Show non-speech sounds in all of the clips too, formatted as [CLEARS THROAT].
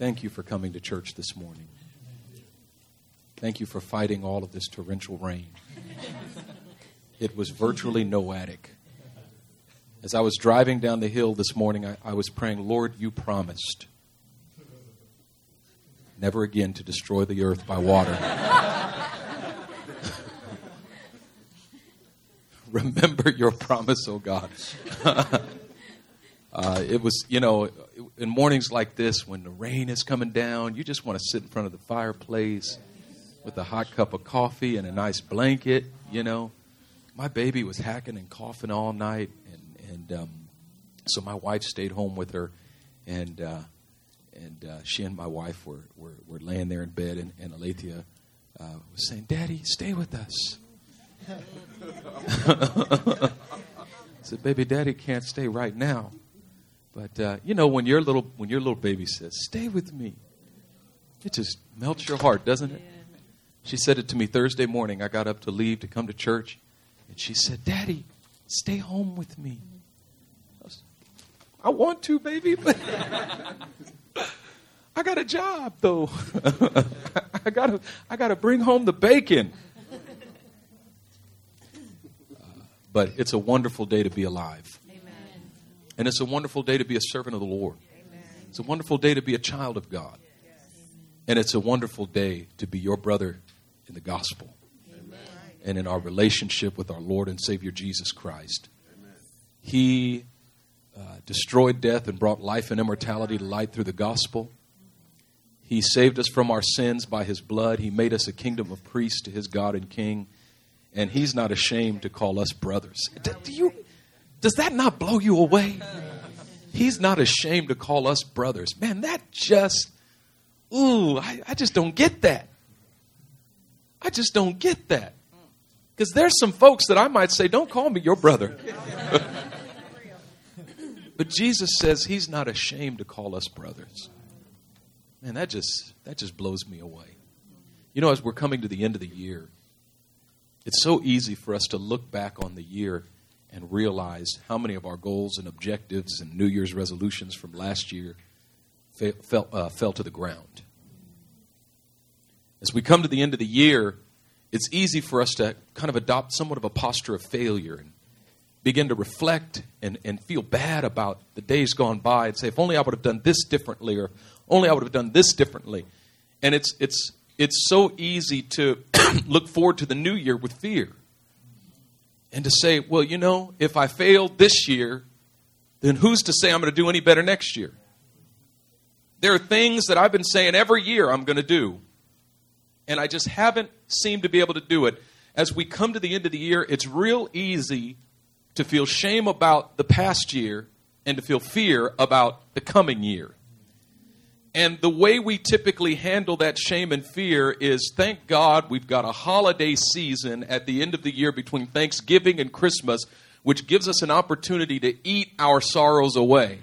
Thank you for coming to church this morning. Thank you for fighting all of this torrential rain. It was virtually Noahic. As I was driving down the hill this morning, I, I was praying, Lord, you promised never again to destroy the earth by water. [LAUGHS] Remember your promise, oh God. [LAUGHS] uh, it was, you know, in mornings like this when the rain is coming down, you just want to sit in front of the fireplace with a hot cup of coffee and a nice blanket, you know. My baby was hacking and coughing all night, and, and um, so my wife stayed home with her, and uh, and uh, she and my wife were, were, were laying there in bed, and, and Alethea uh, was saying, Daddy, stay with us. [LAUGHS] I said, Baby, Daddy can't stay right now. But uh, you know, when your little when your little baby says, "Stay with me," it just melts your heart, doesn't it? She said it to me Thursday morning. I got up to leave to come to church, and she said, "Daddy, stay home with me." I, was, I want to, baby, but [LAUGHS] I got a job though. [LAUGHS] I got to I got to bring home the bacon. Uh, but it's a wonderful day to be alive. And it's a wonderful day to be a servant of the Lord. Amen. It's a wonderful day to be a child of God. Yes. And it's a wonderful day to be your brother in the gospel Amen. and in our relationship with our Lord and Savior Jesus Christ. Amen. He uh, destroyed death and brought life and immortality to light through the gospel. He saved us from our sins by his blood. He made us a kingdom of priests to his God and King. And he's not ashamed to call us brothers. Do you, does that not blow you away? He's not ashamed to call us brothers. Man, that just, ooh, I, I just don't get that. I just don't get that. Because there's some folks that I might say, don't call me your brother. [LAUGHS] but Jesus says he's not ashamed to call us brothers. Man, that just that just blows me away. You know, as we're coming to the end of the year, it's so easy for us to look back on the year and realize how many of our goals and objectives and New Year's resolutions from last year fell, fell, uh, fell to the ground. As we come to the end of the year, it's easy for us to kind of adopt somewhat of a posture of failure and begin to reflect and, and feel bad about the days gone by and say, if only I would have done this differently or only I would have done this differently. And it's, it's, it's so easy to [CLEARS THROAT] look forward to the new year with fear and to say, well, you know, if I failed this year, then who's to say I'm going to do any better next year? There are things that I've been saying every year I'm going to do, and I just haven't seemed to be able to do it. As we come to the end of the year, it's real easy to feel shame about the past year and to feel fear about the coming year. And the way we typically handle that shame and fear is thank God we've got a holiday season at the end of the year between Thanksgiving and Christmas, which gives us an opportunity to eat our sorrows away.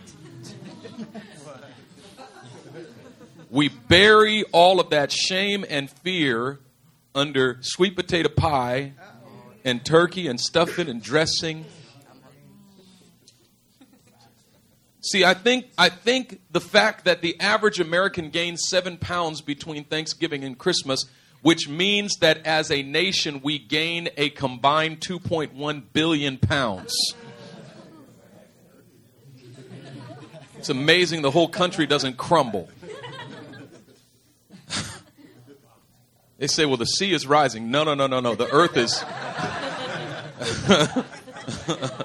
we bury all of that shame and fear under sweet potato pie and turkey and stuffing and dressing See, I think, I think the fact that the average American gains seven pounds between Thanksgiving and Christmas, which means that as a nation we gain a combined 2.1 billion pounds. It's amazing the whole country doesn't crumble. [LAUGHS] they say, well, the sea is rising. No, no, no, no, no. The earth is.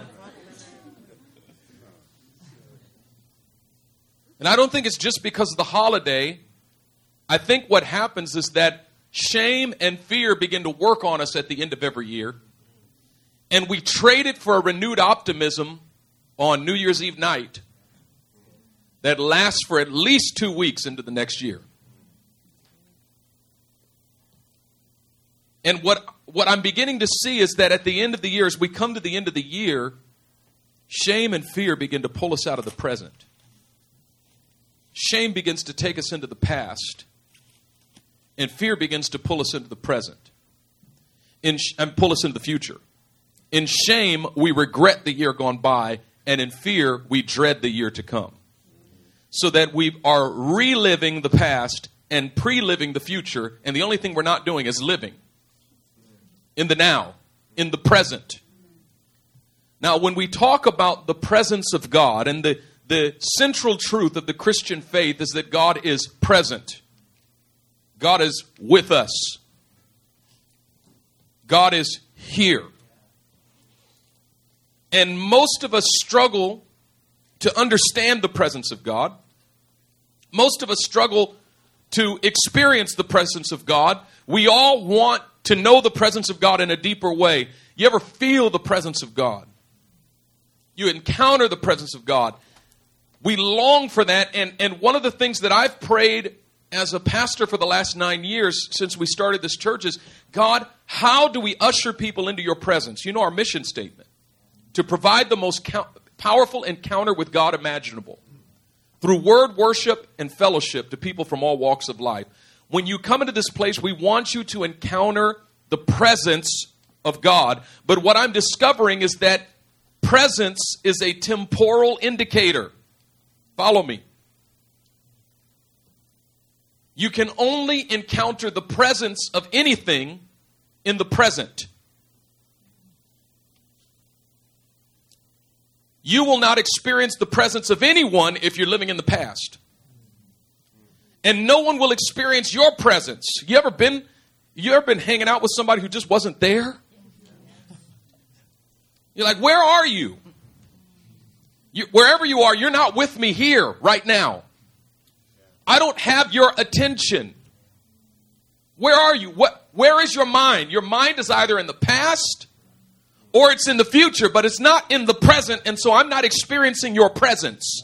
[LAUGHS] [LAUGHS] And I don't think it's just because of the holiday. I think what happens is that shame and fear begin to work on us at the end of every year. And we trade it for a renewed optimism on New Year's Eve night that lasts for at least two weeks into the next year. And what, what I'm beginning to see is that at the end of the year, as we come to the end of the year, shame and fear begin to pull us out of the present shame begins to take us into the past, and fear begins to pull us into the present, in, and pull us into the future. In shame, we regret the year gone by, and in fear, we dread the year to come. so that we are reliving the past and pre living the future, and the only thing we're not doing is living in the now, in the present. Now, when we talk about the presence of God, and the, the central truth of the Christian faith is that God is present, God is with us, God is here. And most of us struggle to understand the presence of God. Most of us struggle to experience the presence of God. We all want to know the presence of God in a deeper way. You ever feel the presence of God? You encounter the presence of God. We long for that. And, and one of the things that I've prayed as a pastor for the last nine years since we started this church is God, how do we usher people into your presence? You know our mission statement to provide the most count, powerful encounter with God imaginable through word worship and fellowship to people from all walks of life. When you come into this place, we want you to encounter the presence of God. But what I'm discovering is that presence is a temporal indicator. Follow me. You can only encounter the presence of anything in the present. You will not experience the presence of anyone if you're living in the past. And no one will experience your presence. You ever been you ever been hanging out with somebody who just wasn't there? You're like, "Where are you?" You wherever you are, you're not with me here right now. I don't have your attention. Where are you? What where is your mind? Your mind is either in the past or it's in the future, but it's not in the present, and so I'm not experiencing your presence.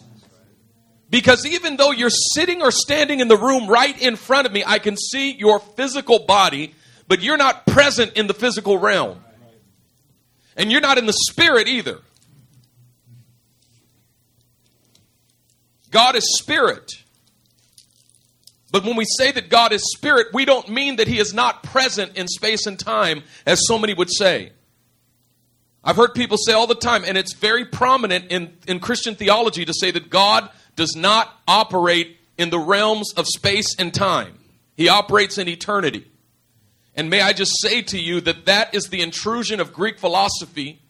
Because even though you're sitting or standing in the room right in front of me, I can see your physical body, but you're not present in the physical realm. And you're not in the spirit either. God is spirit. But when we say that God is spirit, we don't mean that he is not present in space and time, as so many would say. I've heard people say all the time, and it's very prominent in, in Christian theology to say that God does not operate in the realms of space and time, He operates in eternity. And may I just say to you that that is the intrusion of Greek philosophy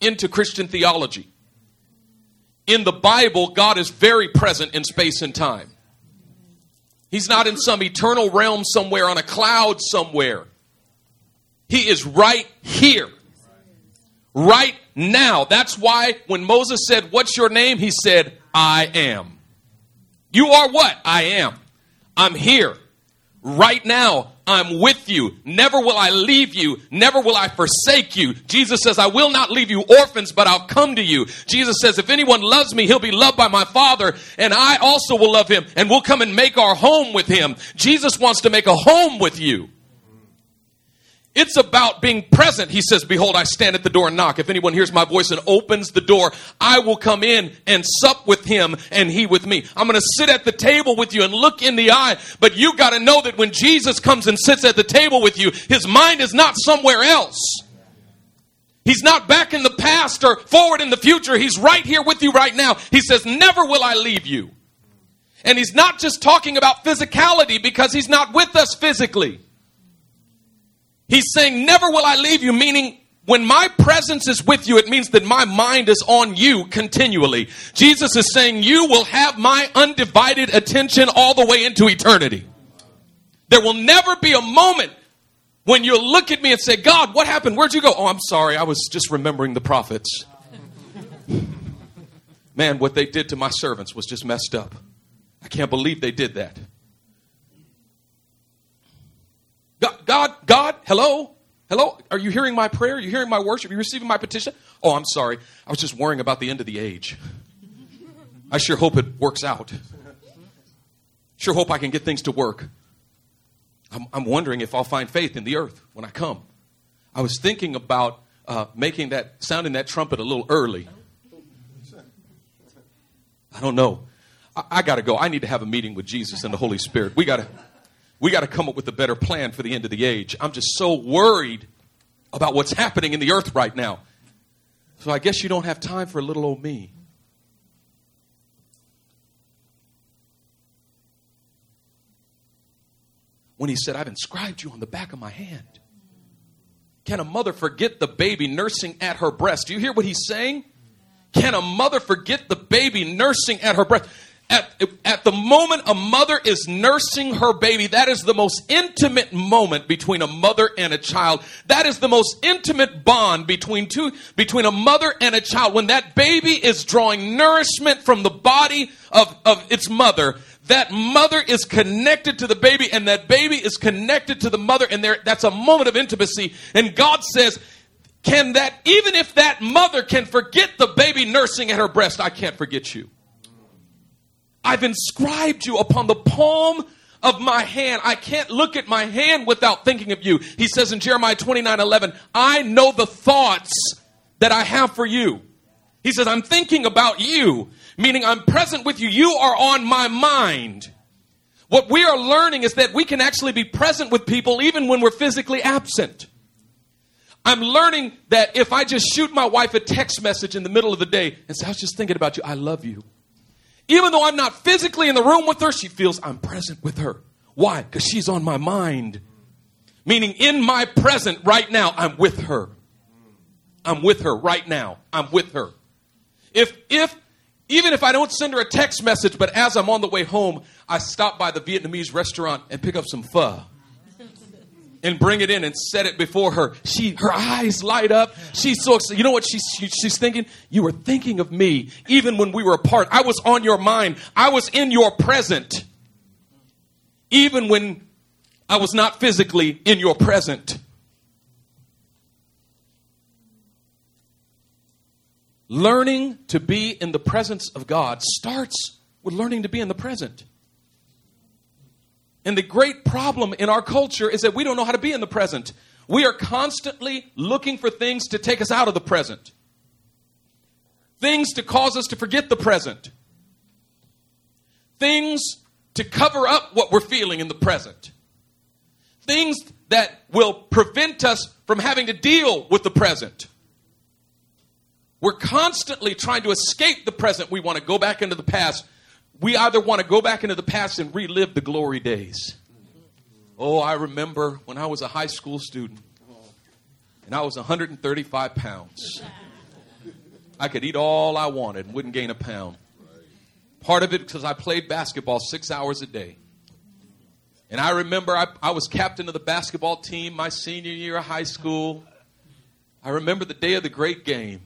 into Christian theology. In the Bible, God is very present in space and time. He's not in some eternal realm somewhere on a cloud somewhere. He is right here right now. That's why when Moses said, What's your name? He said, I am. You are what? I am. I'm here. Right now, I'm with you. Never will I leave you. Never will I forsake you. Jesus says, I will not leave you orphans, but I'll come to you. Jesus says, if anyone loves me, he'll be loved by my Father, and I also will love him, and we'll come and make our home with him. Jesus wants to make a home with you. It's about being present. He says, Behold, I stand at the door and knock. If anyone hears my voice and opens the door, I will come in and sup with him and he with me. I'm going to sit at the table with you and look in the eye. But you got to know that when Jesus comes and sits at the table with you, his mind is not somewhere else. He's not back in the past or forward in the future. He's right here with you right now. He says, Never will I leave you. And he's not just talking about physicality because he's not with us physically. He's saying, Never will I leave you, meaning when my presence is with you, it means that my mind is on you continually. Jesus is saying, You will have my undivided attention all the way into eternity. There will never be a moment when you look at me and say, God, what happened? Where'd you go? Oh, I'm sorry. I was just remembering the prophets. [LAUGHS] Man, what they did to my servants was just messed up. I can't believe they did that. God, God, God, hello? Hello? Are you hearing my prayer? Are you hearing my worship? Are you receiving my petition? Oh, I'm sorry. I was just worrying about the end of the age. I sure hope it works out. Sure hope I can get things to work. I'm, I'm wondering if I'll find faith in the earth when I come. I was thinking about uh, making that, sounding that trumpet a little early. I don't know. I, I got to go. I need to have a meeting with Jesus and the Holy Spirit. We got to we got to come up with a better plan for the end of the age. I'm just so worried about what's happening in the earth right now. So I guess you don't have time for a little old me. When he said, I've inscribed you on the back of my hand. Can a mother forget the baby nursing at her breast? Do you hear what he's saying? Can a mother forget the baby nursing at her breast? At, at the moment a mother is nursing her baby, that is the most intimate moment between a mother and a child. That is the most intimate bond between two, between a mother and a child. When that baby is drawing nourishment from the body of, of its mother, that mother is connected to the baby and that baby is connected to the mother and there, that's a moment of intimacy. And God says, can that, even if that mother can forget the baby nursing at her breast, I can't forget you. I've inscribed you upon the palm of my hand. I can't look at my hand without thinking of you. He says in Jeremiah 29 11, I know the thoughts that I have for you. He says, I'm thinking about you, meaning I'm present with you. You are on my mind. What we are learning is that we can actually be present with people even when we're physically absent. I'm learning that if I just shoot my wife a text message in the middle of the day and say, I was just thinking about you, I love you. Even though I'm not physically in the room with her, she feels I'm present with her. Why? Because she's on my mind. Meaning, in my present right now, I'm with her. I'm with her right now. I'm with her. If, if, even if I don't send her a text message, but as I'm on the way home, I stop by the Vietnamese restaurant and pick up some pho and bring it in and set it before her. She, her eyes light up. She's so excited. You know what she's, she's thinking? You were thinking of me even when we were apart. I was on your mind. I was in your present. Even when I was not physically in your present. Learning to be in the presence of God starts with learning to be in the present. And the great problem in our culture is that we don't know how to be in the present. We are constantly looking for things to take us out of the present, things to cause us to forget the present, things to cover up what we're feeling in the present, things that will prevent us from having to deal with the present. We're constantly trying to escape the present. We want to go back into the past we either want to go back into the past and relive the glory days. Oh, I remember when I was a high school student and I was 135 pounds. I could eat all I wanted and wouldn't gain a pound. Part of it because I played basketball six hours a day. And I remember I, I was captain of the basketball team my senior year of high school. I remember the day of the great game.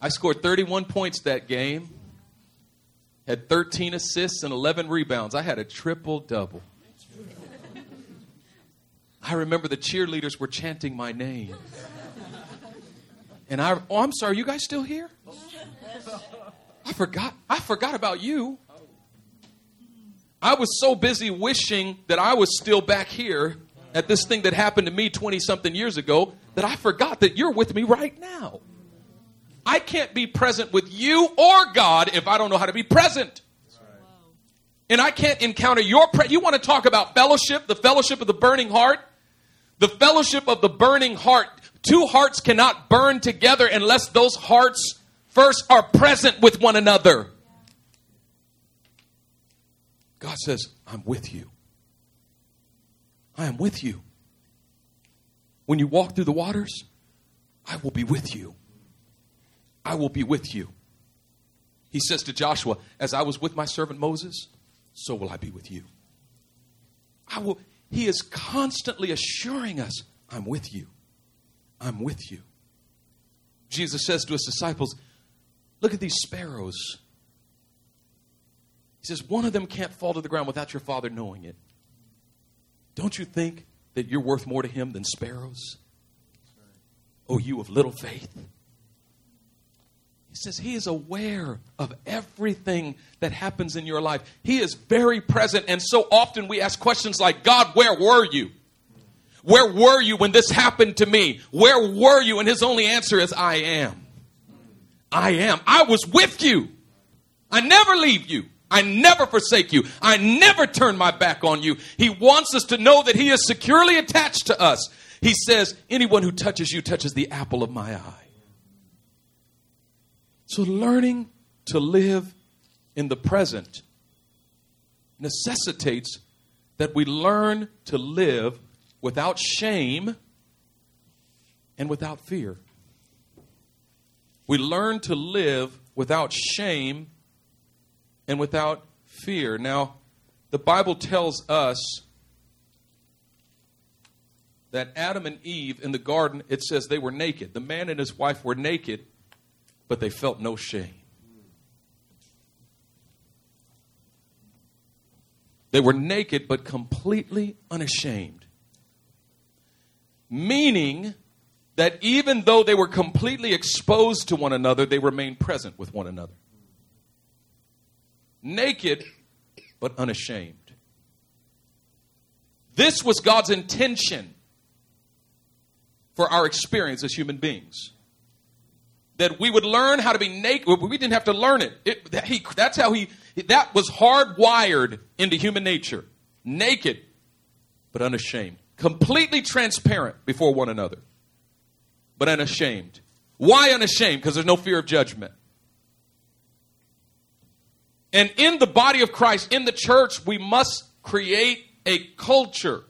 I scored 31 points that game had 13 assists and 11 rebounds. I had a triple double. I remember the cheerleaders were chanting my name. And I, oh, I'm sorry, you guys still here? I forgot. I forgot about you. I was so busy wishing that I was still back here at this thing that happened to me 20 something years ago that I forgot that you're with me right now. I can't be present with you or God if I don't know how to be present. And I can't encounter your you want to talk about fellowship, the fellowship of the burning heart? The fellowship of the burning heart. Two hearts cannot burn together unless those hearts first are present with one another. God says, I'm with you. I am with you. When you walk through the waters, I will be with you. I will be with you. He says to Joshua, As I was with my servant Moses, so will I be with you. I will, he is constantly assuring us, I'm with you. I'm with you. Jesus says to his disciples, Look at these sparrows. He says, One of them can't fall to the ground without your father knowing it. Don't you think that you're worth more to him than sparrows? Oh, you of little faith. He says he is aware of everything that happens in your life. He is very present. And so often we ask questions like, God, where were you? Where were you when this happened to me? Where were you? And his only answer is, I am. I am. I was with you. I never leave you. I never forsake you. I never turn my back on you. He wants us to know that he is securely attached to us. He says, anyone who touches you touches the apple of my eye. So, learning to live in the present necessitates that we learn to live without shame and without fear. We learn to live without shame and without fear. Now, the Bible tells us that Adam and Eve in the garden, it says they were naked. The man and his wife were naked, but they felt no shame. They were naked, but completely unashamed. Meaning that even though they were completely exposed to one another, they remained present with one another. Naked, but unashamed. This was God's intention for our experience as human beings. That we would learn how to be naked. We didn't have to learn it. it that he, that's how he, that was hardwired into human nature. Naked, but unashamed. Completely transparent before one another, but unashamed. Why unashamed? Because there's no fear of judgment. And in the body of Christ, in the church, we must create a culture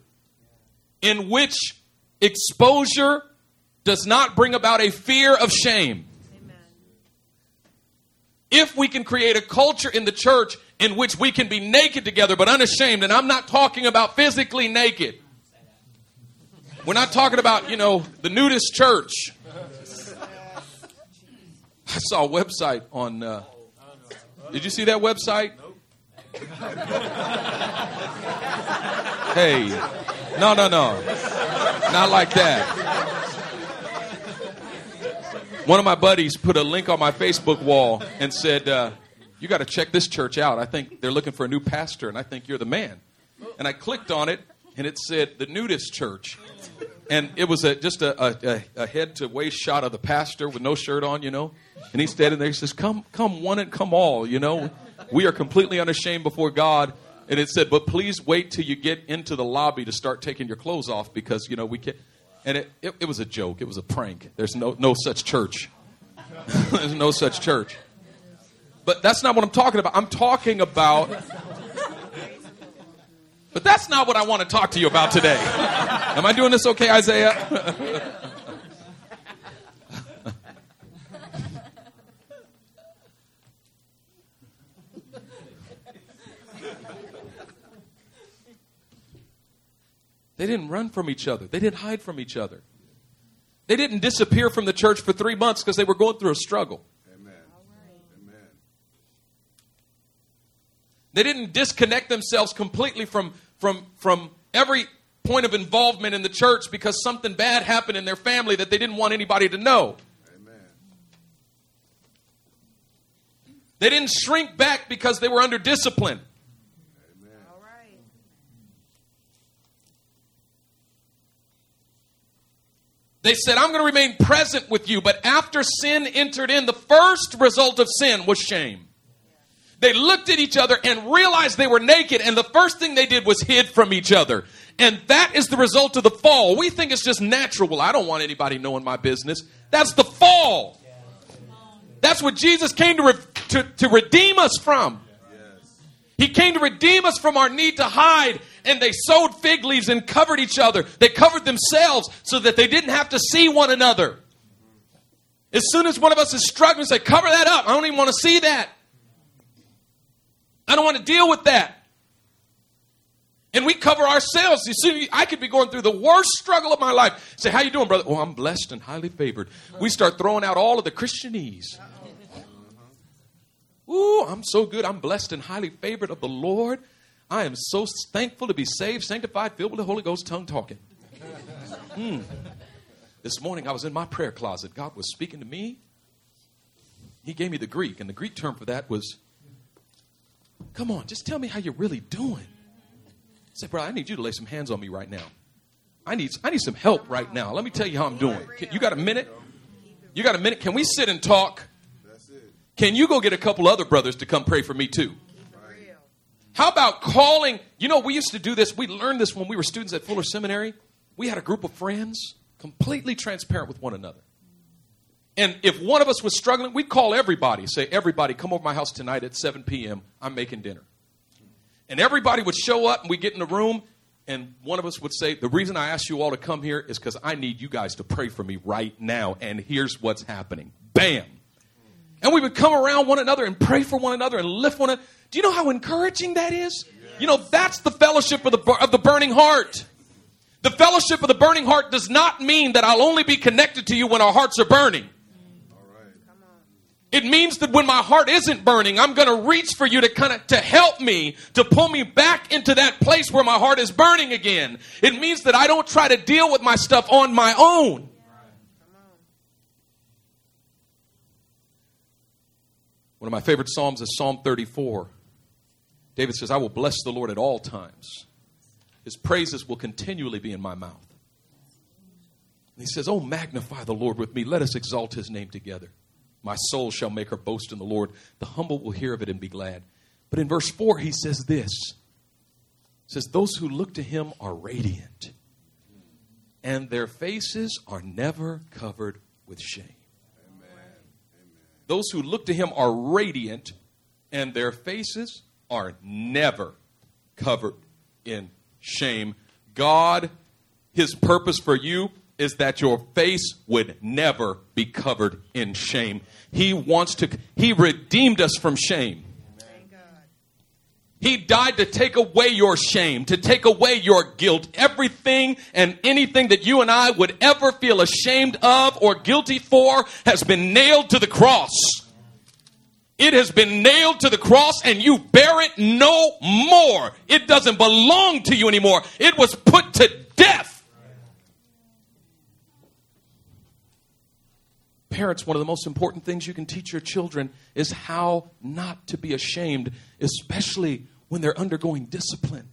in which exposure does not bring about a fear of shame. If we can create a culture in the church in which we can be naked together but unashamed, and I'm not talking about physically naked. We're not talking about, you know, the nudist church. I saw a website on. Uh, did you see that website? hey, no, no, no. Not like that. One of my buddies put a link on my Facebook wall and said, uh, You got to check this church out. I think they're looking for a new pastor, and I think you're the man. And I clicked on it, and it said, The Nudist Church. And it was a, just a, a, a head to waist shot of the pastor with no shirt on, you know. And he's standing there. He says, Come, come, one and come all, you know. We are completely unashamed before God and it said, but please wait till you get into the lobby to start taking your clothes off because, you know, we can't. And it, it, it was a joke. It was a prank. There's no, no such church. [LAUGHS] There's no such church. But that's not what I'm talking about. I'm talking about. But that's not what I want to talk to you about today. Am I doing this okay, Isaiah? [LAUGHS] They didn't run from each other, they didn't hide from each other. They didn't disappear from the church for three months because they were going through a struggle. Amen. Amen. They didn't disconnect themselves completely from, from, from every point of involvement in the church because something bad happened in their family that they didn't want anybody to know. Amen. They didn't shrink back because they were under discipline. They said, I'm going to remain present with you. But after sin entered in, the first result of sin was shame. They looked at each other and realized they were naked, and the first thing they did was hid from each other. And that is the result of the fall. We think it's just natural. Well, I don't want anybody knowing my business. That's the fall. That's what Jesus came to, re- to, to redeem us from. He came to redeem us from our need to hide and they sewed fig leaves and covered each other. They covered themselves so that they didn't have to see one another. As soon as one of us is struggling, say, cover that up. I don't even want to see that. I don't want to deal with that. And we cover ourselves. You see, I could be going through the worst struggle of my life. Say, how you doing, brother? Oh, I'm blessed and highly favored. We start throwing out all of the Christianese. Ooh, I'm so good. I'm blessed and highly favored of the Lord. I am so thankful to be saved, sanctified, filled with the Holy Ghost, tongue talking. Hmm. This morning I was in my prayer closet. God was speaking to me. He gave me the Greek, and the Greek term for that was, Come on, just tell me how you're really doing. I said, Bro, I need you to lay some hands on me right now. I need, I need some help right now. Let me tell you how I'm doing. You got a minute? You got a minute? Can we sit and talk? Can you go get a couple other brothers to come pray for me too? How about calling? You know, we used to do this. We learned this when we were students at Fuller Seminary. We had a group of friends, completely transparent with one another. And if one of us was struggling, we'd call everybody, say, Everybody, come over my house tonight at 7 p.m. I'm making dinner. And everybody would show up and we get in the room and one of us would say, The reason I asked you all to come here is because I need you guys to pray for me right now. And here's what's happening. Bam. And we would come around one another and pray for one another and lift one another. Do you know how encouraging that is? You know, that's the fellowship of the, of the burning heart. The fellowship of the burning heart does not mean that I'll only be connected to you when our hearts are burning. It means that when my heart isn't burning, I'm going to reach for you to kind of to help me to pull me back into that place where my heart is burning again. It means that I don't try to deal with my stuff on my own. One of my favorite psalms is Psalm 34. David says, "I will bless the Lord at all times. His praises will continually be in my mouth." And he says, "Oh magnify the Lord with me. Let us exalt his name together." My soul shall make her boast in the Lord. The humble will hear of it and be glad. But in verse 4, he says this says, Those who look to him are radiant, and their faces are never covered with shame. Amen. Those who look to him are radiant, and their faces are never covered in shame. God, his purpose for you is that your face would never be covered in shame. He wants to, He redeemed us from shame. He died to take away your shame, to take away your guilt. Everything and anything that you and I would ever feel ashamed of or guilty for has been nailed to the cross. It has been nailed to the cross and you bear it no more. It doesn't belong to you anymore. It was put to death. Parents, one of the most important things you can teach your children is how not to be ashamed, especially when they're undergoing discipline.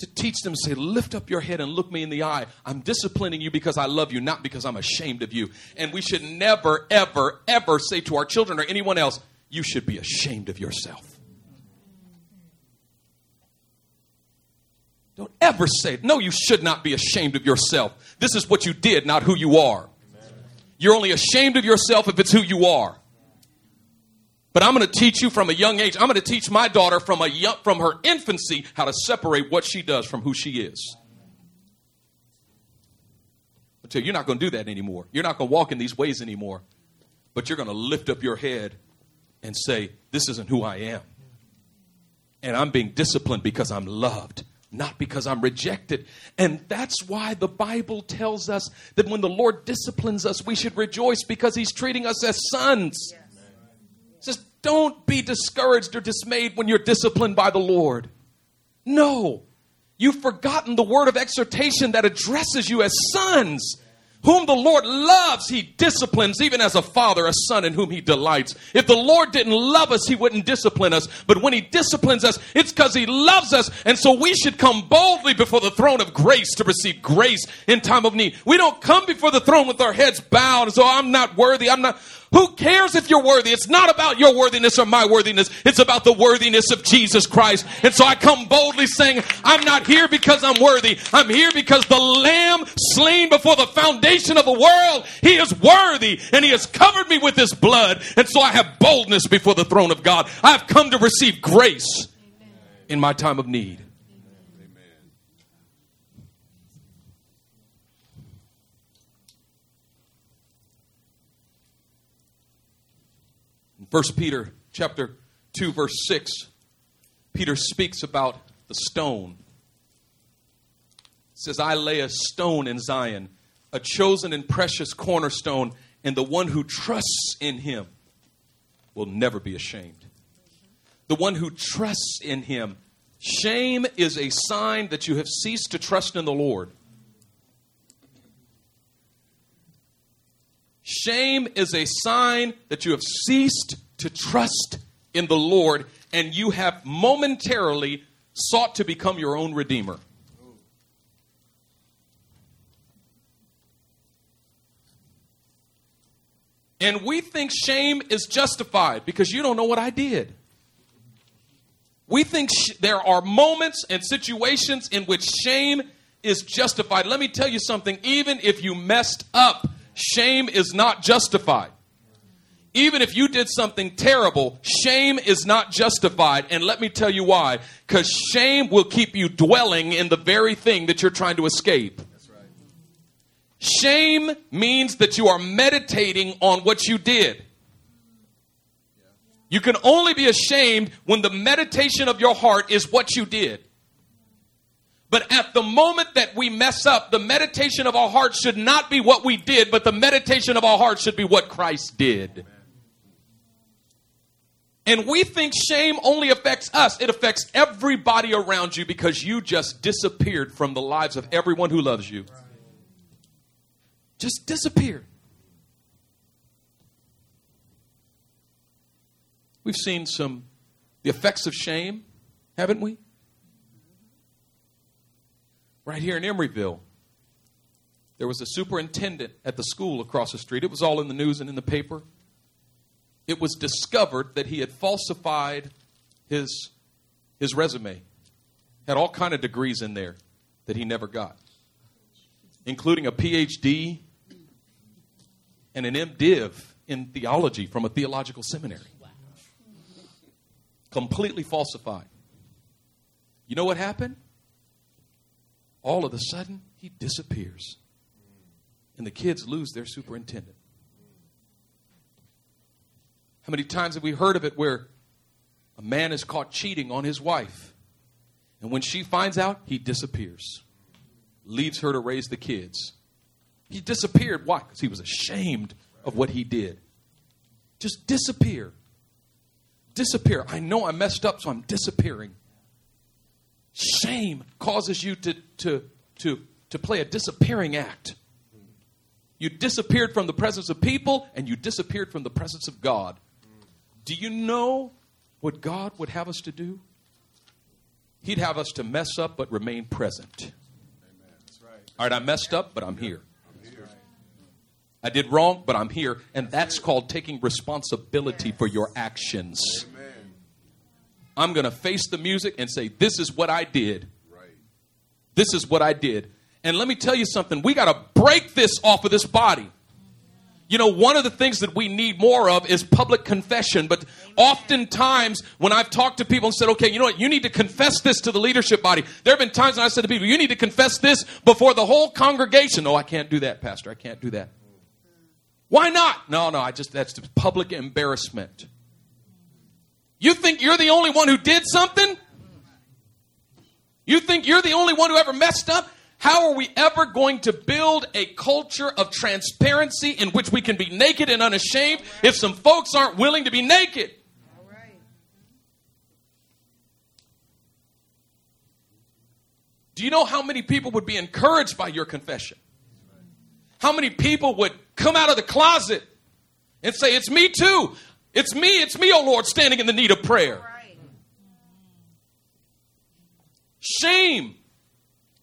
To teach them, say, lift up your head and look me in the eye. I'm disciplining you because I love you, not because I'm ashamed of you. And we should never, ever, ever say to our children or anyone else, you should be ashamed of yourself. Don't ever say, no, you should not be ashamed of yourself. This is what you did, not who you are. You're only ashamed of yourself if it's who you are. But I'm going to teach you from a young age. I'm going to teach my daughter from a young, from her infancy how to separate what she does from who she is. Until you're not going to do that anymore. You're not going to walk in these ways anymore. But you're going to lift up your head and say, "This isn't who I am." And I'm being disciplined because I'm loved not because I'm rejected. And that's why the Bible tells us that when the Lord disciplines us, we should rejoice because He's treating us as sons. Yes. Don't be discouraged or dismayed when you're disciplined by the Lord. No, you've forgotten the word of exhortation that addresses you as sons. Whom the Lord loves, he disciplines, even as a father, a son in whom he delights. If the Lord didn't love us, he wouldn't discipline us. But when he disciplines us, it's because he loves us. And so we should come boldly before the throne of grace to receive grace in time of need. We don't come before the throne with our heads bowed so oh, I'm not worthy. I'm not. Who cares if you're worthy? It's not about your worthiness or my worthiness. It's about the worthiness of Jesus Christ. And so I come boldly saying, I'm not here because I'm worthy. I'm here because the lamb slain before the foundation of the world, he is worthy and he has covered me with his blood. And so I have boldness before the throne of God. I've come to receive grace in my time of need. 1 Peter chapter 2 verse 6 Peter speaks about the stone. It says I lay a stone in Zion, a chosen and precious cornerstone, and the one who trusts in him will never be ashamed. The one who trusts in him. Shame is a sign that you have ceased to trust in the Lord. Shame is a sign that you have ceased to trust in the Lord and you have momentarily sought to become your own redeemer. And we think shame is justified because you don't know what I did. We think sh- there are moments and situations in which shame is justified. Let me tell you something, even if you messed up, shame is not justified. even if you did something terrible, shame is not justified. And let me tell you why. Because shame will keep you dwelling in the very thing that you're trying to escape. Shame means that you are meditating on what you did. You can only be ashamed when the meditation of your heart is what you did. The moment that we mess up, the meditation of our heart should not be what we did, but the meditation of our heart should be what Christ did. And we think shame only affects us. It affects everybody around you because you just disappeared from the lives of everyone who loves you. Just disappeared. We've seen some the effects of shame, haven't we? Right here in Emeryville, there was a superintendent at the school across the street. It was all in the news and in the paper. It was discovered that he had falsified his, his resume, had all kind of degrees in there that he never got, including a PhD and an MDiv in theology from a theological seminary completely falsified. You know what happened? All of a sudden, he disappears. And the kids lose their superintendent. How many times have we heard of it where a man is caught cheating on his wife? And when she finds out, he disappears, leaves her to raise the kids. He disappeared. Why? Because he was ashamed of what he did. Just disappear disappear. I know I messed up, so I'm disappearing. Shame causes you to, to, to, to play a disappearing act. You disappeared from the presence of people and you disappeared from the presence of God. Do you know what God would have us to do? He'd have us to mess up but remain present. All right, I messed up, but I'm here. I did wrong, but I'm here. And that's called taking responsibility for your actions. I'm going to face the music and say, This is what I did. This is what I did. And let me tell you something we got to break this off of this body. You know, one of the things that we need more of is public confession. But oftentimes, when I've talked to people and said, okay, you know what, you need to confess this to the leadership body, there have been times when I said to people, you need to confess this before the whole congregation. Oh, I can't do that, Pastor. I can't do that. Why not? No, no, I just, that's public embarrassment. You think you're the only one who did something? You think you're the only one who ever messed up? How are we ever going to build a culture of transparency in which we can be naked and unashamed if some folks aren't willing to be naked? Do you know how many people would be encouraged by your confession? How many people would come out of the closet and say, It's me too. It's me, it's me, oh Lord, standing in the need of prayer. Shame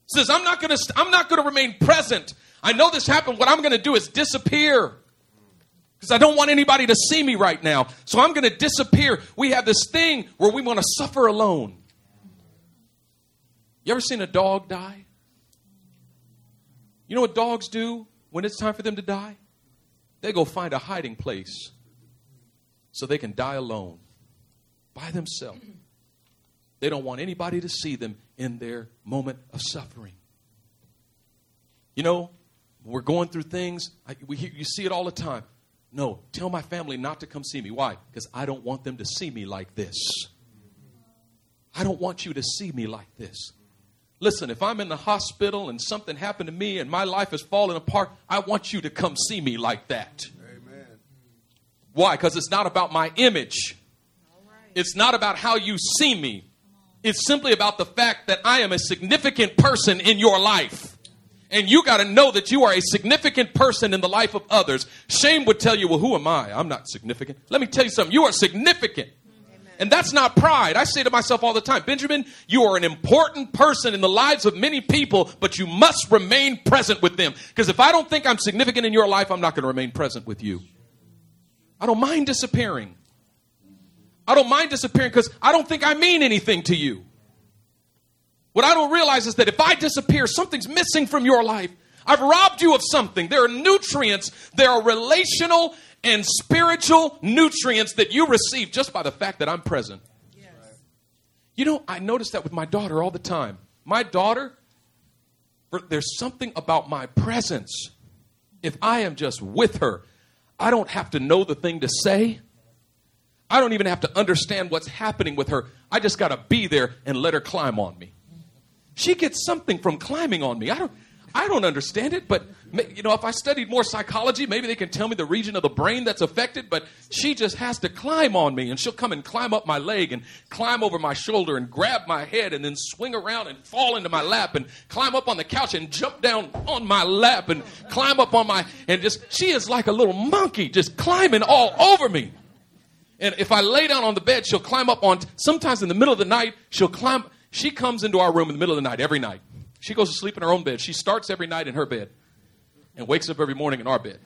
says, I'm not gonna I'm not gonna remain present. I know this happened. What I'm gonna do is disappear. Because I don't want anybody to see me right now. So I'm gonna disappear. We have this thing where we want to suffer alone. You ever seen a dog die? You know what dogs do when it's time for them to die? They go find a hiding place so they can die alone by themselves. They don't want anybody to see them in their moment of suffering. You know, we're going through things, I, we, you see it all the time. No, tell my family not to come see me. Why? Because I don't want them to see me like this. I don't want you to see me like this. Listen, if I'm in the hospital and something happened to me and my life is falling apart, I want you to come see me like that. Amen. Why? Because it's not about my image. It's not about how you see me. It's simply about the fact that I am a significant person in your life. And you got to know that you are a significant person in the life of others. Shame would tell you, well, who am I? I'm not significant. Let me tell you something. You are significant. And that's not pride. I say to myself all the time, Benjamin, you are an important person in the lives of many people, but you must remain present with them. Because if I don't think I'm significant in your life, I'm not going to remain present with you. I don't mind disappearing. I don't mind disappearing because I don't think I mean anything to you. What I don't realize is that if I disappear, something's missing from your life. I've robbed you of something. There are nutrients, there are relational and spiritual nutrients that you receive just by the fact that I'm present. Yes. You know, I notice that with my daughter all the time. My daughter, there's something about my presence. If I am just with her, I don't have to know the thing to say. I don't even have to understand what's happening with her. I just got to be there and let her climb on me. She gets something from climbing on me. I don't I don't understand it, but you know, if I studied more psychology, maybe they can tell me the region of the brain that's affected, but she just has to climb on me and she'll come and climb up my leg and climb over my shoulder and grab my head and then swing around and fall into my lap and climb up on the couch and jump down on my lap and climb up on my and just she is like a little monkey just climbing all over me. And if I lay down on the bed, she'll climb up on sometimes in the middle of the night, she'll climb she comes into our room in the middle of the night every night. She goes to sleep in her own bed. She starts every night in her bed and wakes up every morning in our bed.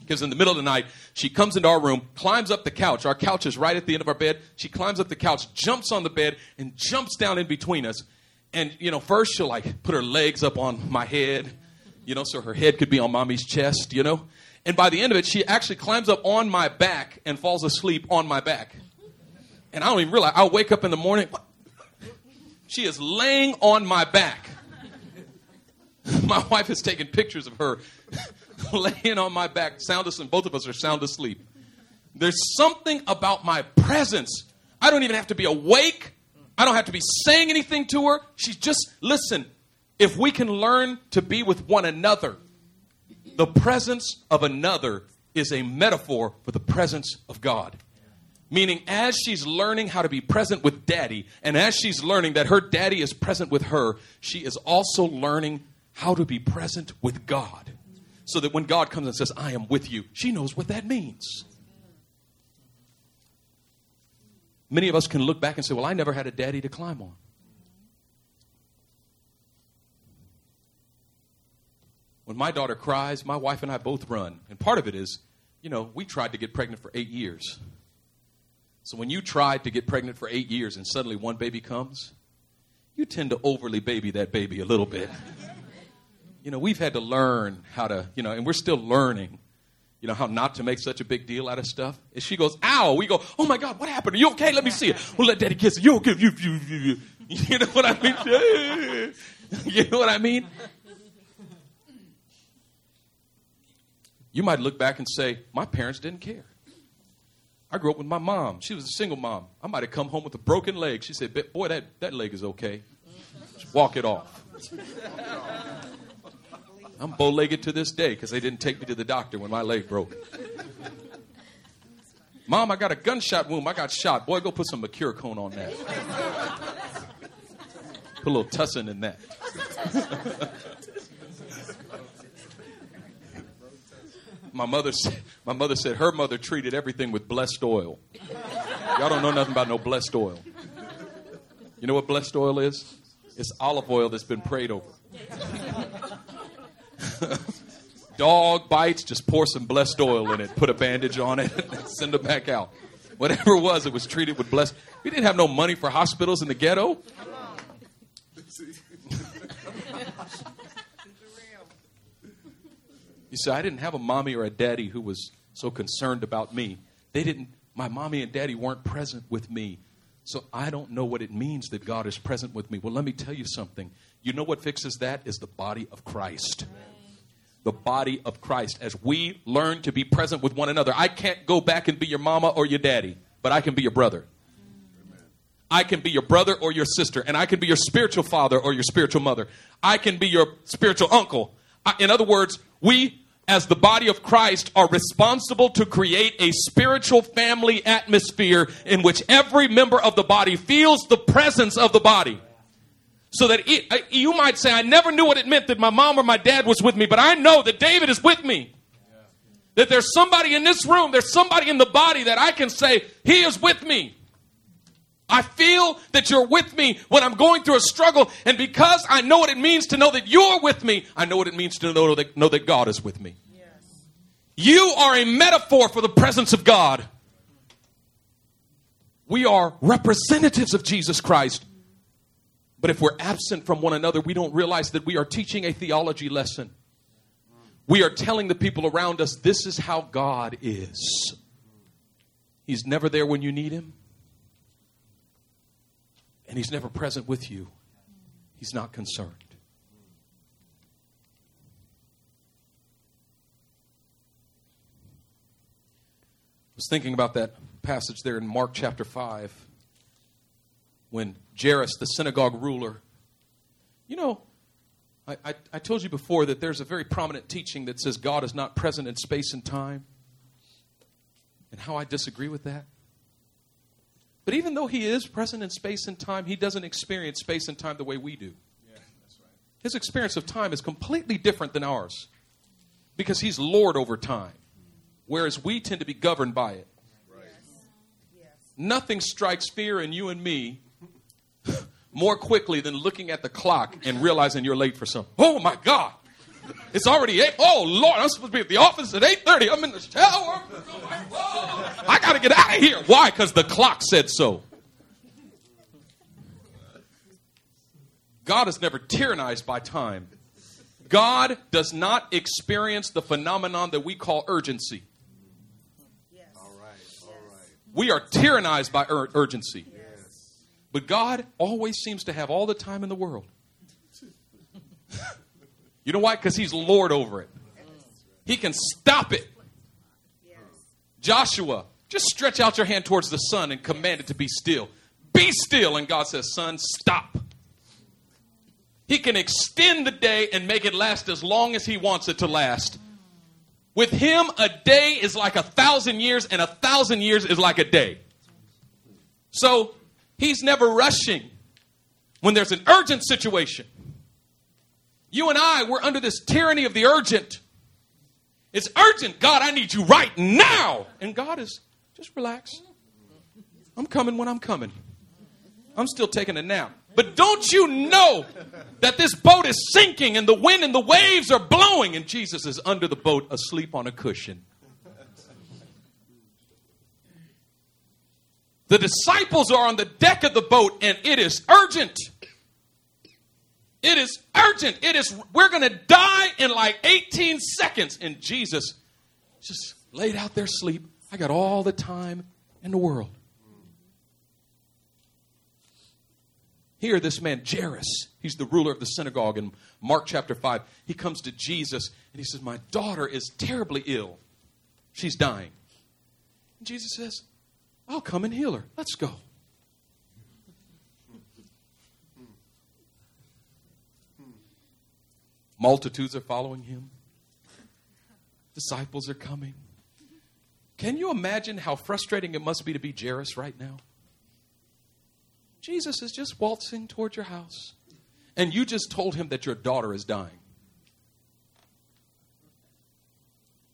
Because in the middle of the night, she comes into our room, climbs up the couch. Our couch is right at the end of our bed. She climbs up the couch, jumps on the bed, and jumps down in between us. And, you know, first she'll like put her legs up on my head, you know, so her head could be on mommy's chest, you know. And by the end of it, she actually climbs up on my back and falls asleep on my back. And I don't even realize. I'll wake up in the morning. She is laying on my back. [LAUGHS] My wife has taken pictures of her [LAUGHS] laying on my back, sound asleep. Both of us are sound asleep. There's something about my presence. I don't even have to be awake. I don't have to be saying anything to her. She's just, listen, if we can learn to be with one another, the presence of another is a metaphor for the presence of God. Meaning, as she's learning how to be present with daddy, and as she's learning that her daddy is present with her, she is also learning how to be present with God. So that when God comes and says, I am with you, she knows what that means. Many of us can look back and say, Well, I never had a daddy to climb on. When my daughter cries, my wife and I both run. And part of it is, you know, we tried to get pregnant for eight years. So when you tried to get pregnant for eight years and suddenly one baby comes, you tend to overly baby that baby a little bit. you know, we've had to learn how to, you know, and we're still learning, you know, how not to make such a big deal out of stuff. And she goes, ow. We go, oh my God, what happened? Are you okay? Let me see it. We'll let daddy kiss you. You, you, you. You know what I mean? [LAUGHS] you know what I mean? You might look back and say, my parents didn't care. I grew up with my mom. She was a single mom. I might have come home with a broken leg. She said, Boy, that, that leg is okay. Just walk it off. I'm bow legged to this day because they didn't take me to the doctor when my leg broke. Mom, I got a gunshot wound. I got shot. Boy, go put some Mercurochrome on that. Put a little tussin in that. My mother [LAUGHS] said, my mother said her mother treated everything with blessed oil. Y'all don't know nothing about no blessed oil. You know what blessed oil is? It's olive oil that's been prayed over. [LAUGHS] Dog bites, just pour some blessed oil in it, put a bandage on it, [LAUGHS] and send it back out. Whatever it was, it was treated with blessed. We didn't have no money for hospitals in the ghetto. You see, I didn't have a mommy or a daddy who was so concerned about me. They didn't, my mommy and daddy weren't present with me. So I don't know what it means that God is present with me. Well, let me tell you something. You know what fixes that is the body of Christ. The body of Christ. As we learn to be present with one another, I can't go back and be your mama or your daddy, but I can be your brother. I can be your brother or your sister, and I can be your spiritual father or your spiritual mother. I can be your spiritual uncle. I, in other words, we as the body of Christ, are responsible to create a spiritual family atmosphere in which every member of the body feels the presence of the body. So that it, you might say, I never knew what it meant that my mom or my dad was with me, but I know that David is with me. That there's somebody in this room, there's somebody in the body that I can say, He is with me. I feel that you're with me when I'm going through a struggle. And because I know what it means to know that you're with me, I know what it means to know that, know that God is with me. Yes. You are a metaphor for the presence of God. We are representatives of Jesus Christ. But if we're absent from one another, we don't realize that we are teaching a theology lesson. we are telling the people around us this is how God is. He's never there when you need Him, and He's never present with you. He's not concerned. I was thinking about that passage there in Mark chapter 5 when Jairus, the synagogue ruler, you know, I, I, I, told you before that there's a very prominent teaching that says God is not present in space and time, and how I disagree with that. But even though He is present in space and time, He doesn't experience space and time the way we do. Yeah, that's right. His experience of time is completely different than ours because He's Lord over time, whereas we tend to be governed by it. Right. Yes. Nothing strikes fear in you and me [LAUGHS] more quickly than looking at the clock and realizing you're late for something. Oh my God. It's already eight. Oh Lord, I'm supposed to be at the office at eight thirty. I'm in the shower. I got to get out of here. Why? Because the clock said so. God is never tyrannized by time. God does not experience the phenomenon that we call urgency. Yes. All right, all right. We are tyrannized by ur- urgency. But God always seems to have all the time in the world. You know why? Because He's Lord over it. He can stop it. Joshua, just stretch out your hand towards the sun and command it to be still. Be still. And God says, Son, stop. He can extend the day and make it last as long as He wants it to last. With Him, a day is like a thousand years, and a thousand years is like a day. So He's never rushing when there's an urgent situation. You and I, we're under this tyranny of the urgent. It's urgent. God, I need you right now. And God is just relax. I'm coming when I'm coming. I'm still taking a nap. But don't you know that this boat is sinking and the wind and the waves are blowing and Jesus is under the boat asleep on a cushion? The disciples are on the deck of the boat and it is urgent. It is urgent. It is, we're going to die in like 18 seconds. And Jesus just laid out there sleep. I got all the time in the world. Here, this man, Jairus, he's the ruler of the synagogue in Mark chapter 5. He comes to Jesus and he says, My daughter is terribly ill. She's dying. And Jesus says, I'll come and heal her. Let's go. Multitudes are following him. Disciples are coming. Can you imagine how frustrating it must be to be Jairus right now? Jesus is just waltzing toward your house, and you just told him that your daughter is dying.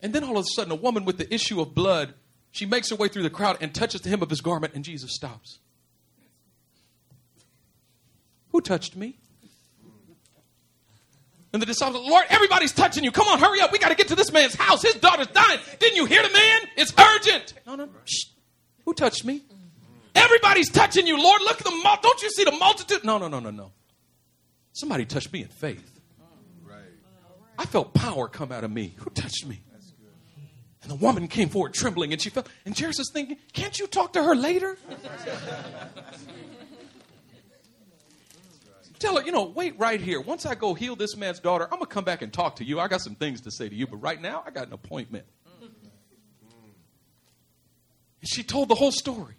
And then all of a sudden, a woman with the issue of blood she makes her way through the crowd and touches the hem of his garment, and Jesus stops. Who touched me? And the disciples, Lord, everybody's touching you. Come on, hurry up. We got to get to this man's house. His daughter's dying. Didn't you hear the man? It's urgent. No, no, Shh. Who touched me? Everybody's touching you, Lord. Look at the mul- don't you see the multitude? No, no, no, no, no. Somebody touched me in faith. Right. I felt power come out of me. Who touched me? And the woman came forward trembling and she fell. And Jairus is thinking, can't you talk to her later? Tell her, you know, wait right here. Once I go heal this man's daughter, I'm going to come back and talk to you. I got some things to say to you, but right now I got an appointment. And she told the whole story.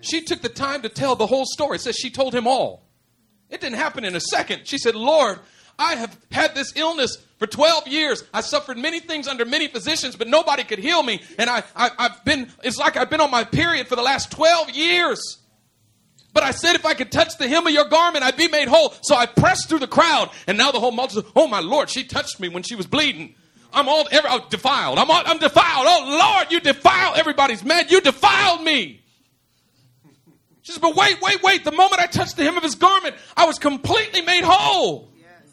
She took the time to tell the whole story. It says she told him all. It didn't happen in a second. She said, Lord, I have had this illness for 12 years. I suffered many things under many physicians, but nobody could heal me. And I, I, have been, it's like I've been on my period for the last 12 years. But I said if I could touch the hem of your garment, I'd be made whole. So I pressed through the crowd, and now the whole multitude, oh my Lord, she touched me when she was bleeding. I'm all every, I'm defiled. I'm, all, I'm defiled. Oh Lord, you defiled. Everybody's mad. You defiled me. She said, but wait, wait, wait. The moment I touched the hem of his garment, I was completely made whole. Yes.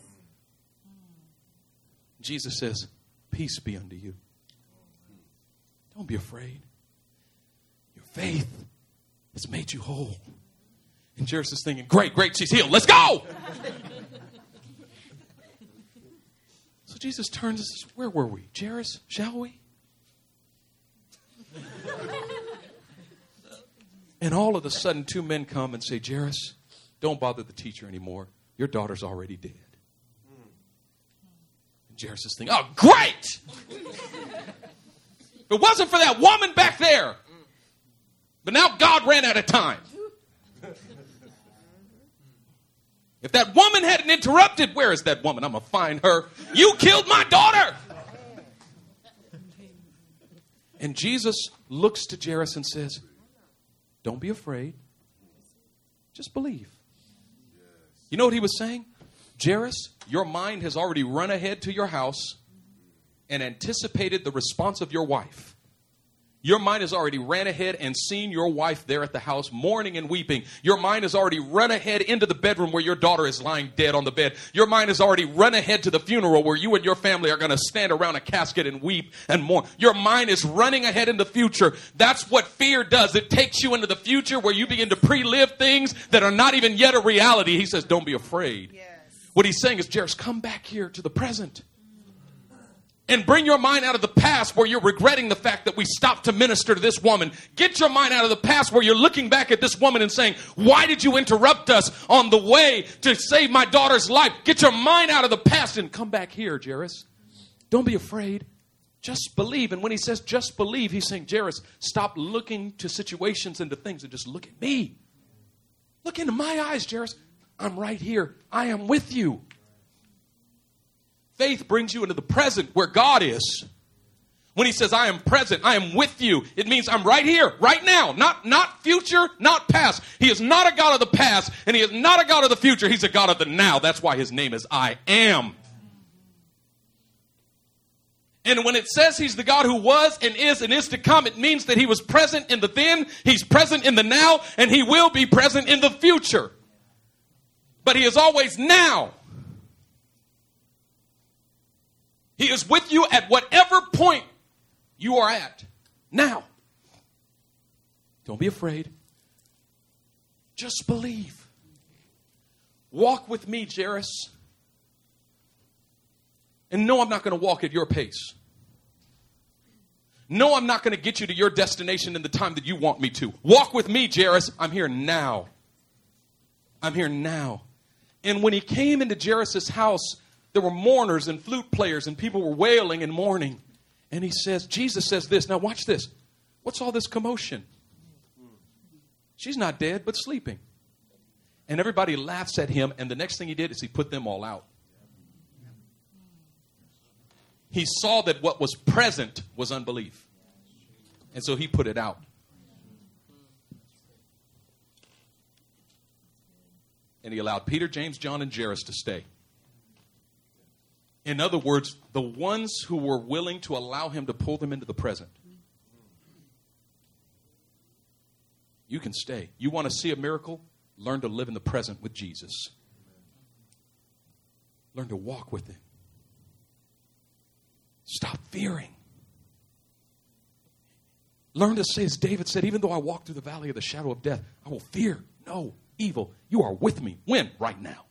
Jesus says, Peace be unto you. Don't be afraid. Your faith has made you whole. And Jairus is thinking, Great, great, she's healed. Let's go. so Jesus turns and says, Where were we? Jairus, shall we? and all of a sudden, two men come and say, Jairus, don't bother the teacher anymore. Your daughter's already dead. And Jairus is thinking, Oh, great! if it wasn't for that woman back there. But now God ran out of time. If that woman hadn't interrupted, where is that woman? I'm going to find her. You killed my daughter. And Jesus looks to Jairus and says, Don't be afraid. Just believe. You know what he was saying? Jairus, your mind has already run ahead to your house and anticipated the response of your wife. Your mind has already ran ahead and seen your wife there at the house mourning and weeping. Your mind has already run ahead into the bedroom where your daughter is lying dead on the bed. Your mind has already run ahead to the funeral where you and your family are going to stand around a casket and weep and mourn. Your mind is running ahead in the future. That's what fear does. It takes you into the future where you begin to pre-live things that are not even yet a reality. He says, don't be afraid. Yes. What he's saying is, Jairus, come back here to the present and bring your mind out of the past where you're regretting the fact that we stopped to minister to this woman. Get your mind out of the past where you're looking back at this woman and saying, Why did you interrupt us on the way to save my daughter's life? Get your mind out of the past and come back here, Jairus. Don't be afraid. Just believe. And when he says just believe, he's saying, Jairus, stop looking to situations and to things and just look at me. Look into my eyes, Jairus. I'm right here. I am with you. Faith brings you into the present where God is. When he says, I am present, I am with you, it means I'm right here, right now. Not, not future, not past. He is not a God of the past, and he is not a God of the future. He's a God of the now. That's why his name is I am. And when it says he's the God who was and is and is to come, it means that he was present in the then, he's present in the now, and he will be present in the future. But he is always now. He is with you at whatever point you are at now. Don't be afraid. Just believe. Walk with me, Jairus. And no, I'm not going to walk at your pace. No, I'm not going to get you to your destination in the time that you want me to. Walk with me, Jairus. I'm here now. I'm here now. And when he came into Jairus' house, there were mourners and flute players, and people were wailing and mourning. And he says, Jesus says this. Now, watch this. What's all this commotion? She's not dead, but sleeping. And everybody laughs at him, and the next thing he did is he put them all out. He saw that what was present was unbelief. And so he put it out. And he allowed Peter, James, John, and Jairus to stay. In other words, the ones who were willing to allow him to pull them into the present. You can stay. You want to see a miracle? Learn to live in the present with Jesus. Learn to walk with him. Stop fearing. Learn to say, as David said, even though I walk through the valley of the shadow of death, I will fear no evil. You are with me. When? Right now.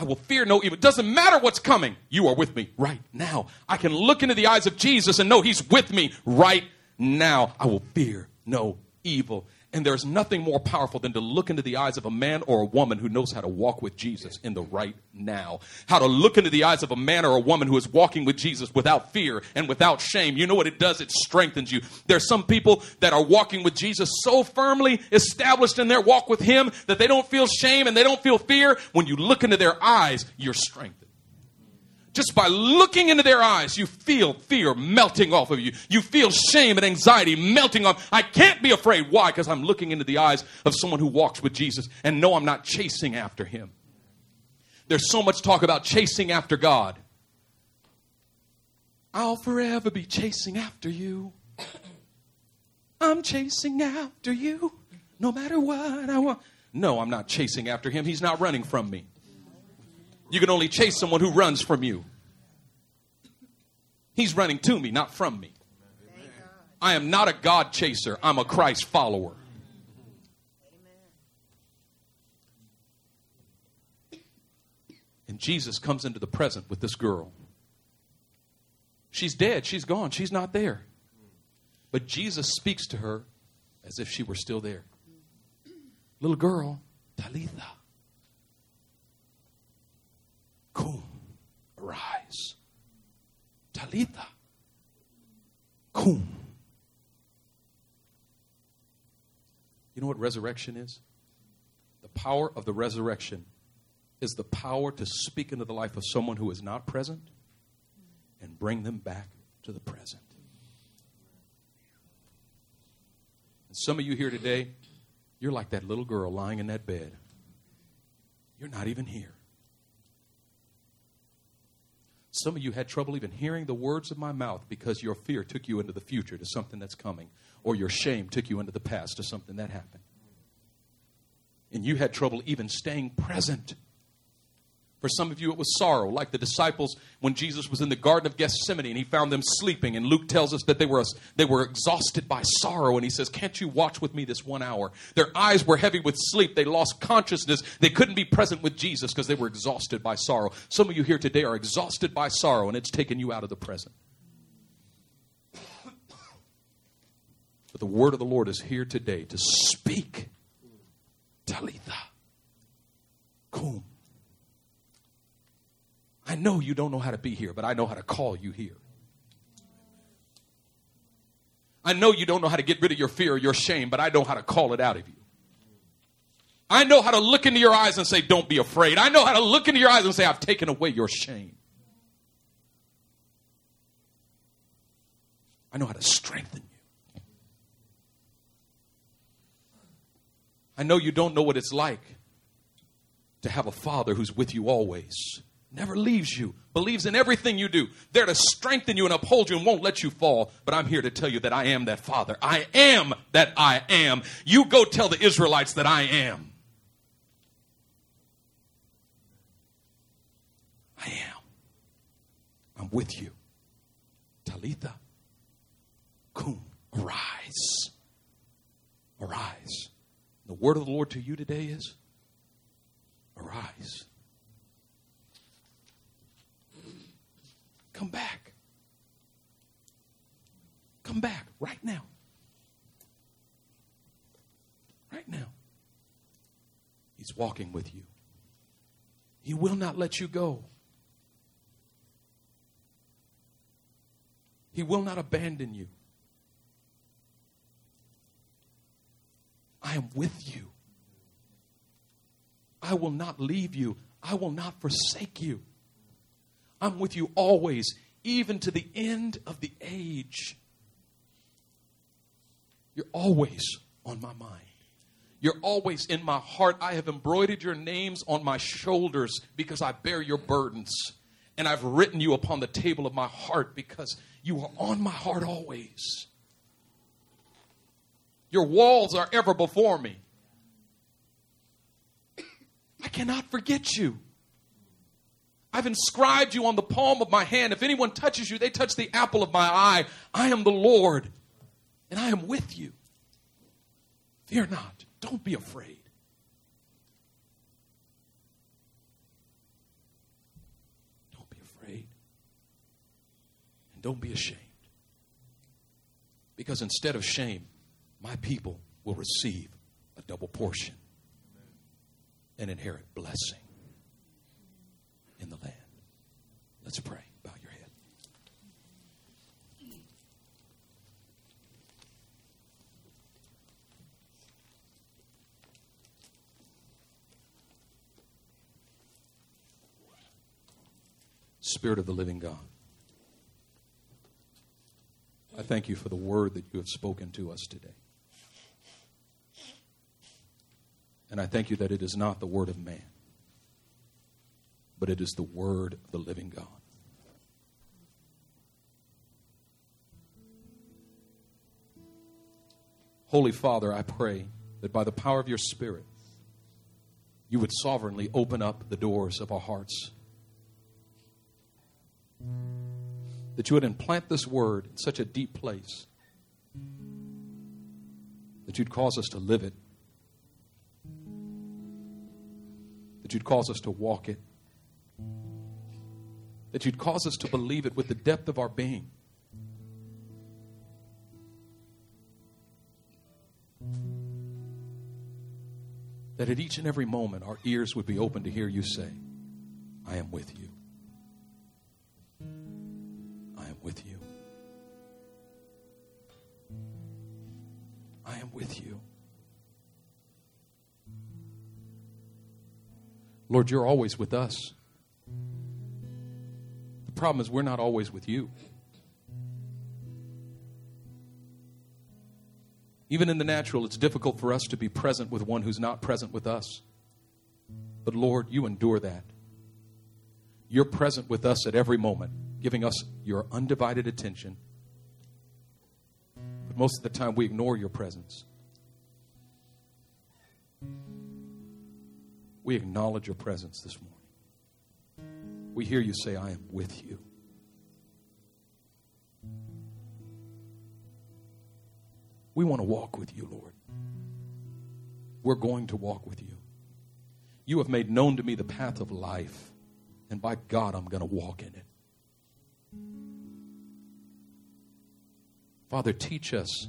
I will fear no evil. It doesn't matter what's coming. You are with me right now. I can look into the eyes of Jesus and know He's with me right now. I will fear no evil. And there's nothing more powerful than to look into the eyes of a man or a woman who knows how to walk with Jesus in the right now. How to look into the eyes of a man or a woman who is walking with Jesus without fear and without shame. You know what it does? It strengthens you. There's some people that are walking with Jesus so firmly established in their walk with Him that they don't feel shame and they don't feel fear. When you look into their eyes, you're strengthened. Just by looking into their eyes, you feel fear melting off of you. You feel shame and anxiety melting off. I can't be afraid. Why? Because I'm looking into the eyes of someone who walks with Jesus and know I'm not chasing after him. There's so much talk about chasing after God. I'll forever be chasing after you. I'm chasing after you no matter what I want. No, I'm not chasing after him. He's not running from me. You can only chase someone who runs from you. He's running to me, not from me. I am not a God chaser, I'm a Christ follower. And Jesus comes into the present with this girl. She's dead. She's gone. She's not there. But Jesus speaks to her as if she were still there. Little girl, Talitha, cum, arise. Talitha, cum. You know what resurrection is? The power of the resurrection is the power to speak into the life of someone who is not present and bring them back to the present. And some of you here today, you're like that little girl lying in that bed. You're not even here. Some of you had trouble even hearing the words of my mouth because your fear took you into the future to something that's coming, or your shame took you into the past to something that happened. And you had trouble even staying present for some of you, it was sorrow, like the disciples when Jesus was in the Garden of Gethsemane and he found them sleeping. And Luke tells us that they were, they were exhausted by sorrow. And he says, Can't you watch with me this one hour? Their eyes were heavy with sleep. They lost consciousness. They couldn't be present with Jesus because they were exhausted by sorrow. Some of you here today are exhausted by sorrow, and it's taken you out of the present. But the word of the Lord is here today to speak. Talitha. Cum I know you don't know how to be here, but I know how to call you here. I know you don't know how to get rid of your fear or your shame, but I know how to call it out of you. I know how to look into your eyes and say, Don't be afraid. I know how to look into your eyes and say, I've taken away your shame. I know how to strengthen you. I know you don't know what it's like to have a father who's with you always never leaves you, believes in everything you do, there to strengthen you and uphold you and won't let you fall. But I'm here to tell you that I am that Father. I am that I am. You go tell the Israelites that I am. I am. I'm with you. Talitha, cum, arise. Arise. The word of the Lord to you today is arise. Come back. Come back right now. Right now. He's walking with you. He will not let you go. He will not abandon you. I am with you. I will not leave you. I will not forsake you. I'm with you always, even to the end of the age. You're always on my mind. You're always in my heart. I have embroidered your names on my shoulders because I bear your burdens. And I've written you upon the table of my heart because you are on my heart always. Your walls are ever before me. I cannot forget you. I've inscribed you on the palm of my hand. If anyone touches you, they touch the apple of my eye. I am the Lord, and I am with you. Fear not. Don't be afraid. Don't be afraid. And don't be ashamed. Because instead of shame, my people will receive a double portion and inherit blessing in the land. Let's pray. Bow your head. Spirit of the living God. I thank you for the word that you have spoken to us today. And I thank you that it is not the word of man but it is the Word of the living God. Holy Father, I pray that by the power of your Spirit, you would sovereignly open up the doors of our hearts. That you would implant this word in such a deep place that you'd cause us to live it, that you'd cause us to walk it, that you'd cause us to believe it with the depth of our being. That at each and every moment our ears would be open to hear you say, I am with you. With you. I am with you. Lord, you're always with us. The problem is, we're not always with you. Even in the natural, it's difficult for us to be present with one who's not present with us. But Lord, you endure that. You're present with us at every moment, giving us your undivided attention. But most of the time, we ignore your presence. We acknowledge your presence this morning. We hear you say, I am with you. We want to walk with you, Lord. We're going to walk with you. You have made known to me the path of life, and by God, I'm going to walk in it. Father, teach us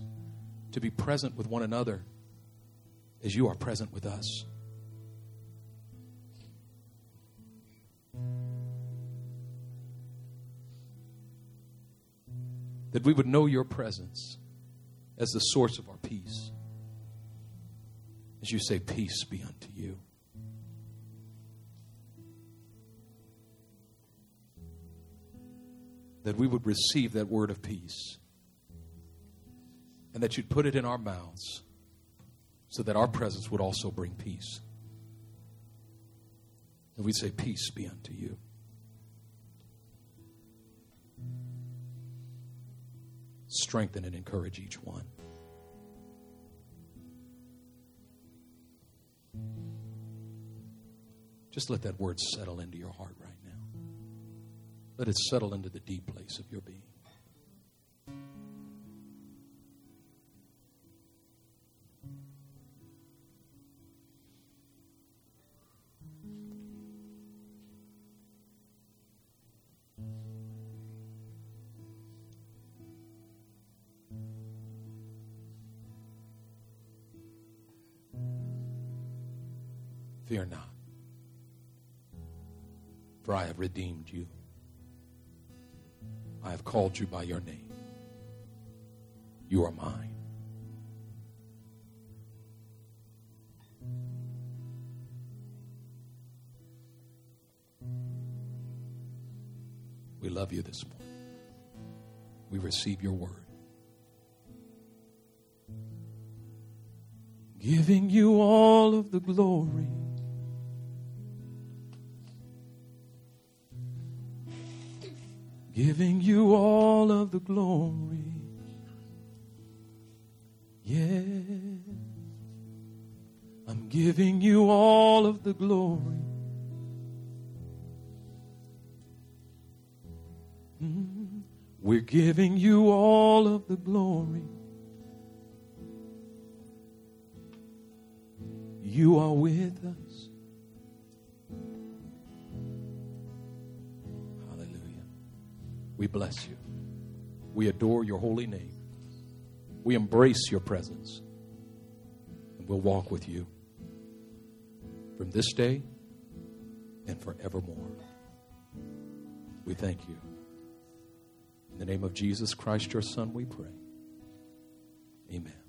to be present with one another as you are present with us. that we would know your presence as the source of our peace. As you say, Peace be unto you. That we would receive that word of peace and that you'd put it in our mouths so that our presence would also bring peace. And we'd say, Peace be unto you. strengthen and encourage each one. Just let that word settle into your heart right now. Let it settle into the deep place of your being. Fear not, for I have redeemed you. I have called you by your name. You are mine. We love you this morning. We receive your word. Giving you all of the glory. Giving you all of the glory. Yeah, I'm giving you all of the glory. Mm, we're giving you all of the glory. You are with us. Bless you. We adore your holy name. We embrace your presence. And we'll walk with you from this day and forevermore. We thank you. In the name of Jesus Christ, your Son, we pray. Amen.